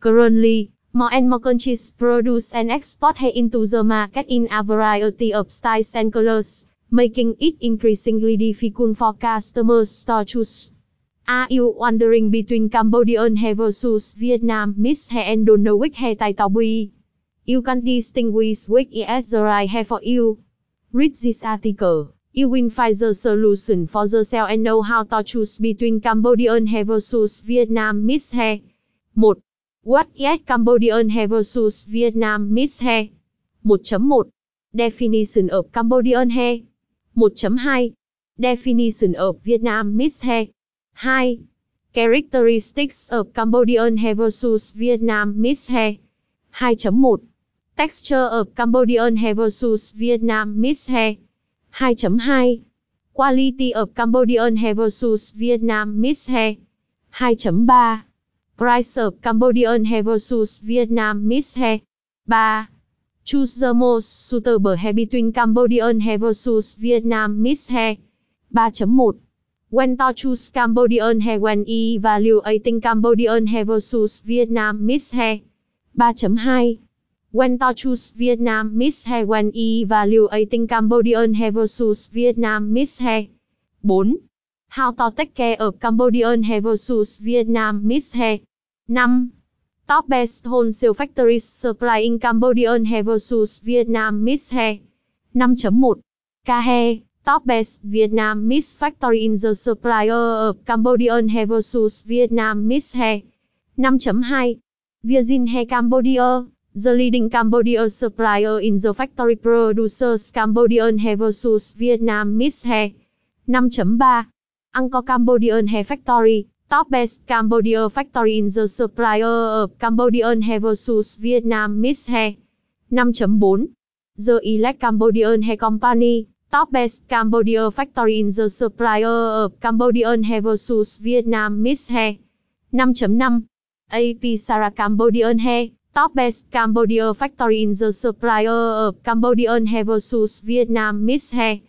Currently, more and more countries produce and export hair into the market in a variety of styles and colors, making it increasingly difficult for customers to choose. Are you wondering between Cambodian hair versus Vietnam mixed hair and don't know which hair tai to buy? You can distinguish which is the right hair for you. Read this article. You will find the solution for yourself and know how to choose between Cambodian hair versus Vietnam mixed hair. 1. What is Cambodian hair versus Vietnam mixed hair? 1.1 Definition of Cambodian hair 1.2 Definition of Vietnam mixed hair 2. Characteristics of Cambodian hair versus Vietnam mixed hair 2.1 Texture of Cambodian hair versus Vietnam mixed hair 2.2 Quality of Cambodian hair versus Vietnam mixed hair 2.3 Price of Cambodian hair vs Vietnam mixed hair. 3. Choose the most suitable hair between Cambodian hair vs Vietnam mixed hair 3.1 When to choose Cambodian hair, when e evaluating Cambodian hair vs Vietnam mixed hair 3.2 When to choose Vietnam mixed hair, when e evaluating Cambodian hair vs Vietnam mixed hair. 4. How to take care of Cambodian hair versus Vietnam mixed hair. 5. Top best wholesale factories supplying Cambodian hair versus Vietnam mixed hair 5.1 Ca hair Top best Vietnam mixed factory in the supplier of Cambodian hair versus Vietnam mixed hair 5.2 Virgin Hair Cambodia, The leading Cambodia supplier in the factory producers Cambodian hair versus Vietnam mixed hair 5.3 Angkor Cambodian Hair Factory Top best Cambodia factory in the supplier of Cambodian hair versus Vietnam, Miss hair 5.4 The Elect Cambodian Hair Company, Top best Cambodia factory in the supplier of Cambodian hair versus Vietnam, Miss hair 5.5 AP Sara Cambodian Hair Top best Cambodia factory in the supplier of Cambodian hair versus Vietnam, Miss hair